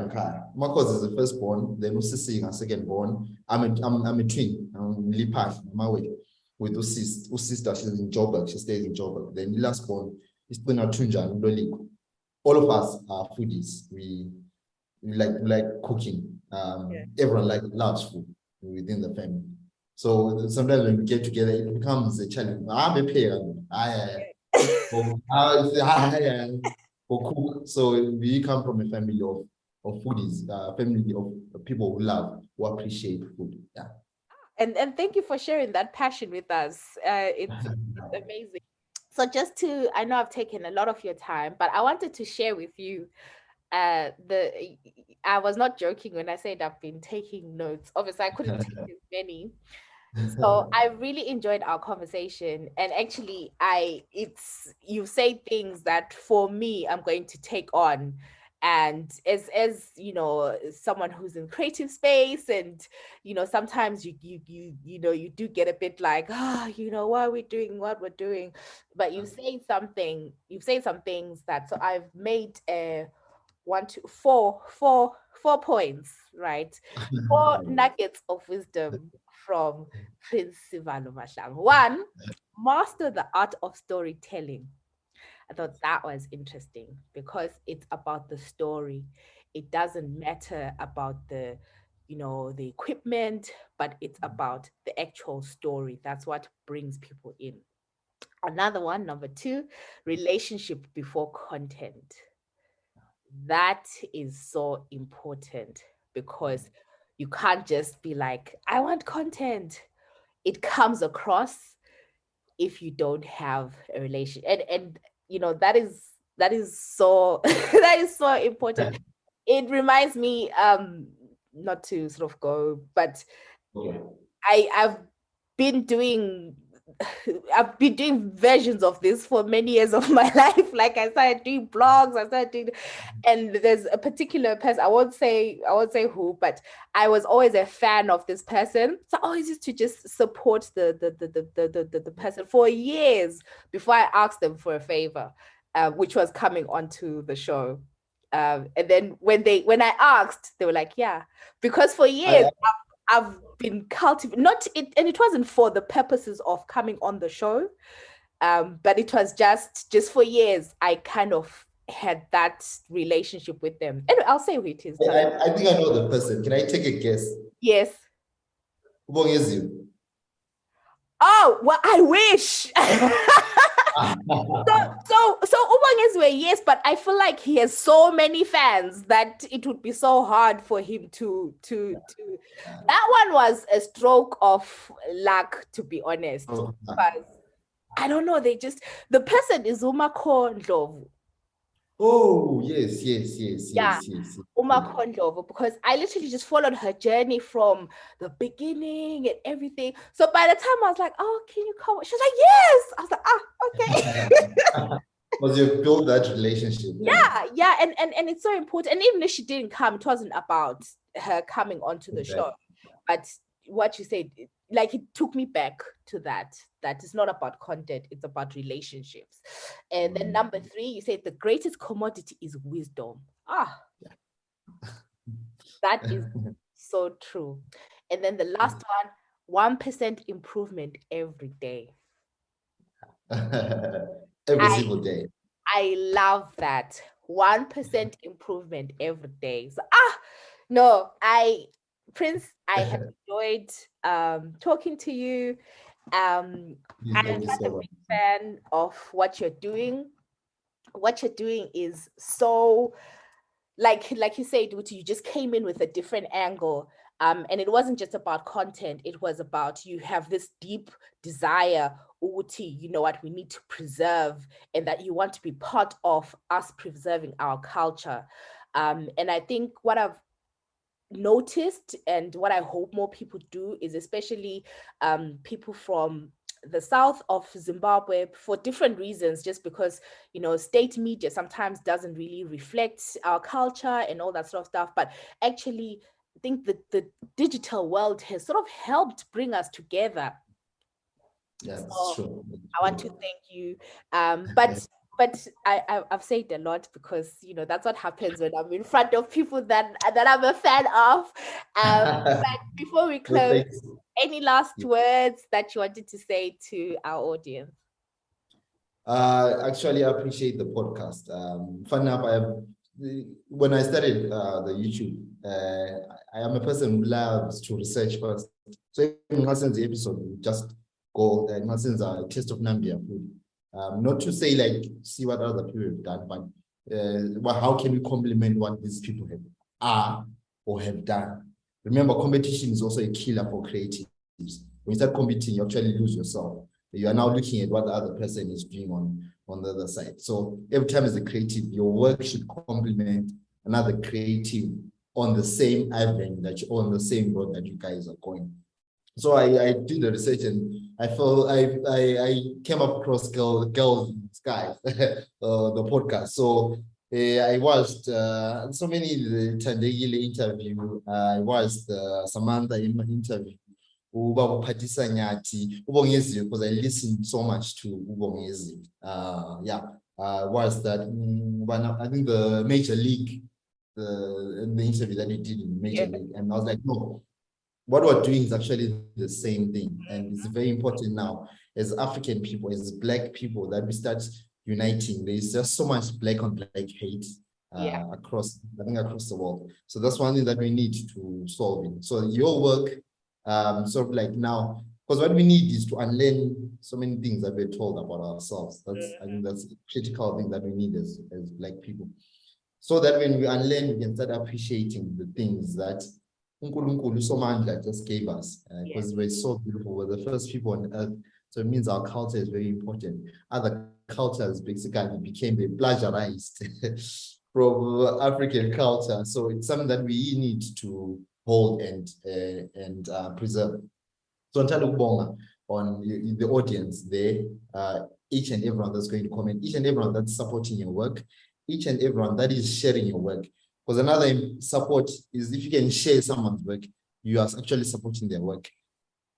My cousin is the firstborn, then Usisi is second born. I'm a, I'm, I'm a twin. I'm Lipash, my way. With Usis, sister, she's in Joburg, she stays in Joburg. Then the last born is Tuna Tunja, All of us are foodies. We, we like we like cooking. Um, yeah. Everyone like loves food within the family. So sometimes when we get together, it becomes a challenge. I'm a parent. I, I, for cook. So we come from a family of of foodies, uh, family of people who love, who appreciate food. Yeah. And and thank you for sharing that passion with us. Uh, it's, it's <laughs> amazing. So just to, I know I've taken a lot of your time, but I wanted to share with you uh the I was not joking when I said I've been taking notes. Obviously, I couldn't take <laughs> as many, so <laughs> I really enjoyed our conversation. And actually, I it's you say things that for me I'm going to take on. And as as you know, someone who's in creative space, and you know, sometimes you you you you know you do get a bit like, ah, oh, you know, why are we doing what we're doing? But you say something, you've said some things that so I've made a one, two, four, four, four points, right? <laughs> Four nuggets of wisdom from Prince Sivalo Mahlangu. One, master the art of storytelling. I thought that was interesting because it's about the story. It doesn't matter about the, you know, the equipment, but it's mm-hmm. about the actual story. That's what brings people in. Another one, number two, relationship before content. That is so important because you can't just be like, I want content. It comes across if you don't have a relation. And and you know, that is that is so <laughs> that is so important. It reminds me, um, not to sort of go, but yeah. I, I've been doing I've been doing versions of this for many years of my <laughs> life. Like I started doing blogs, I started doing, and there's a particular person. I won't say I won't say who, but I was always a fan of this person. So I always used to just support the the the the the, the, the person for years before I asked them for a favor, uh, which was coming onto the show. Um, and then when they when I asked, they were like, "Yeah," because for years I, I've, been cultivating not it, and it wasn't for the purposes of coming on the show, um, but it was just just for years I kind of had that relationship with them. And I'll say who it is. I, I think I know the person. Can I take a guess? Yes. Who is you? Oh well, I wish. <laughs> so so so Ubongezwe, yes, but I feel like he has so many fans that it would be so hard for him to to to. That one was a stroke of luck, to be honest. Oh, Because I don't know, they just the person is Umako Ndlovu. Oh, yes, yes, yes, Yeah. yes, yes. yes. Uma Kondlovu because I literally just followed her journey from the beginning and everything. So by the time I was like, "Oh, can you come?" She was like, "Yes." I was like, "Ah, okay." <laughs> Because you've built that relationship. yeah, yeah, and and and it's so important. And even if she didn't come, it wasn't about her coming onto the Okay. show, but what you said, like it took me back to that. That it's not about content; it's about relationships. And then number Mm. three, you said the greatest commodity is wisdom. Ah, <laughs> that is <laughs> so true. And then the last one, one percent improvement every day. <laughs> Every I- single day. I love that. 1% improvement every day. So ah no, I Prince, <laughs> I have enjoyed um talking to you. Um Thank I'm such a big fan of what you're doing. What you're doing is so like like you said, Uti, you just came in with a different angle. Um, and it wasn't just about content, it was about you have this deep desire, Uti, you know what, we need to preserve, and that you want to be part of us preserving our culture. Um, and I think what I've noticed and what I hope more people do is especially um, people from the south of Zimbabwe for different reasons, just because you know state media sometimes doesn't really reflect our culture and all that sort of stuff. But actually, I think that the digital world has sort of helped bring us together. Yeah, So, that's true. I want to thank you. Um, <laughs> but but I, I I've said a lot because you know that's what happens when I'm in front of people that that I'm a fan of. Um, <laughs> but before we close, any last words that you wanted to say to our audience? Uh, actually, I appreciate the podcast. Um, fun enough, I have, when I started uh, the YouTube, uh, I am a person who loves to research first. So in Nelson's episode, we just go and Nelson's a taste of Nambia food. Um, not to say like see what other people have done, but uh, well, how can we complement what these people have are or have done? Remember, competition is also a killer for creatives. When you start competing, you actually lose yourself you are now looking at what the other person is doing on on the other side so every time as a creative your work should complement another creative on the same avenue that you on the same road that you guys are going so i i did the research and i felt i i, I came across girl girls in the sky <laughs> uh, the podcast so uh, I watched uh, so many the Tandegile interview. I watched the Samantha in- interview uba nyathi ubongeziwe because i listened so much to ubongeziwe uh yeah uh was that mm, ubana- i think the major league the the interview that he did in major Yeah. league and i was like no what we're doing is actually the same thing. And it's very important now as african people as black people that we start uniting. There's just so much black on black hate uh, Yeah. across i think across the world. So that's one thing that we need to solve it so your work um sort of like now because what we need is to unlearn so many things that we're told about ourselves. That's i think that's a critical thing that we need as as black people. So that when we unlearn we can start appreciating the things that uNkulunkulu Somandla just gave us uh, Yeah. because we're so beautiful we're the first people on earth so it means our culture is very important other cultures basically became plagiarized <laughs> from African culture so it's something that we need to hold and uh, and uh, preserve. So Ntando Kubonga on the the audience there, uh, each and everyone that's going to comment, each and everyone that's supporting your work, each and everyone that is sharing your work. Because another support is if you can share someone's work, you are actually supporting their work.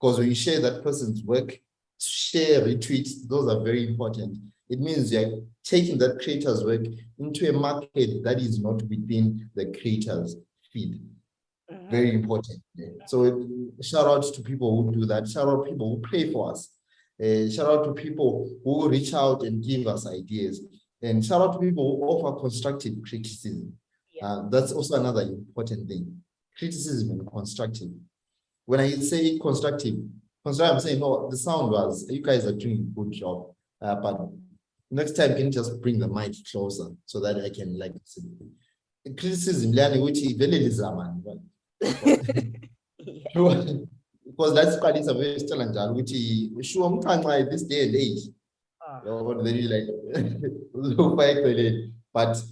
Because when you share that person's work, share, retweet, those are very important. It means you're taking that creator's work into a market that is not within the creator's feed. Mm-hmm. Very important. So shout out to people who do that. Shout out to people who pray for us. Uh, shout out to people who reach out and give us ideas. And shout out to people who offer constructive criticism. Uh, that's also another important thing. Criticism and constructive. When I say constructive, constructive, I'm saying, no, the sound was, you guys are doing a good job. Uh, but next time, can you just bring the mic closer so that I can like criticism, learning which is very man. because that's quite is a very and which is sure this day and age. Very like <laughs> but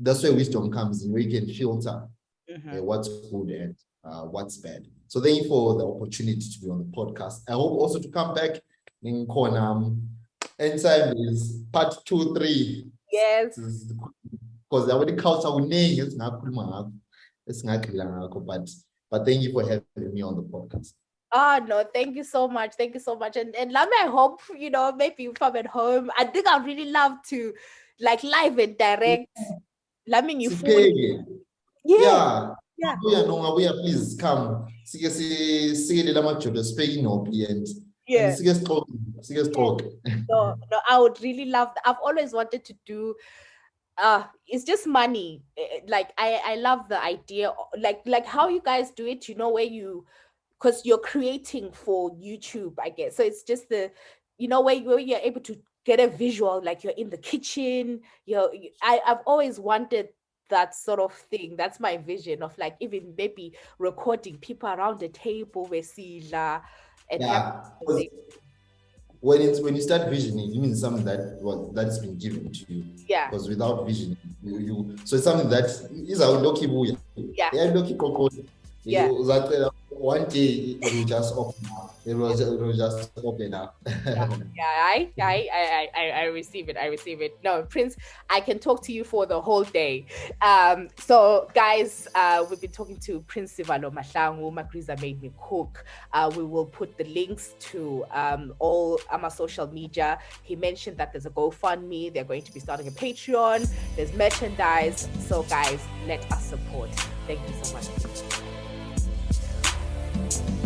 that's where wisdom comes in, where you can filter mm-hmm. uh, what's good and uh, what's bad. So thank you for the opportunity to be on the podcast. I hope also to come back in. Um, anytime is part two, three. Yes. Because I already culture uningi esingakhuluma ngakho esingagxila ngakho but but thank you for having me on the podcast. Oh no, thank you so much. Thank you so much. And and Lami, I hope you know maybe from at home. I think I'd really love to like live and direct. Lami, you Yeah. yeah. No, abuya please come. Sike sikelele amajodo speak inophi and yeah. Sike sixoxe, sike sixoxe. <laughs> No, no, I would really love that. I've always wanted to do uh it's just money eh, eh, like i i love the idea like like how you guys do it you know where you because you're creating for youtube i guess so it's just the you know where, where you're able to get a visual like you're in the kitchen you're I, i've always wanted that sort of thing. That's my vision of like even maybe recording people around the table where Sila and yeah. when it's when you start visioning, you mean something that well that's been given to you. Yeah. Because without vision, you, you so it's something that is a lucky boy. Yeah. Yeah, lucky Yeah. One day it will just open up it was it was just open up. yeah, yeah I, I I I receive it. I receive it. No, Prince, I can talk to you for the whole day. Um, so guys, uh, we've been talking to Prince Sivalo Mahlangu. Magriza made me cook. Uh, we will put the links to um, all our social media. He mentioned that there's a GoFundMe. They're going to be starting a Patreon. There's merchandise. So guys, let us support. Thank you so much. Bye.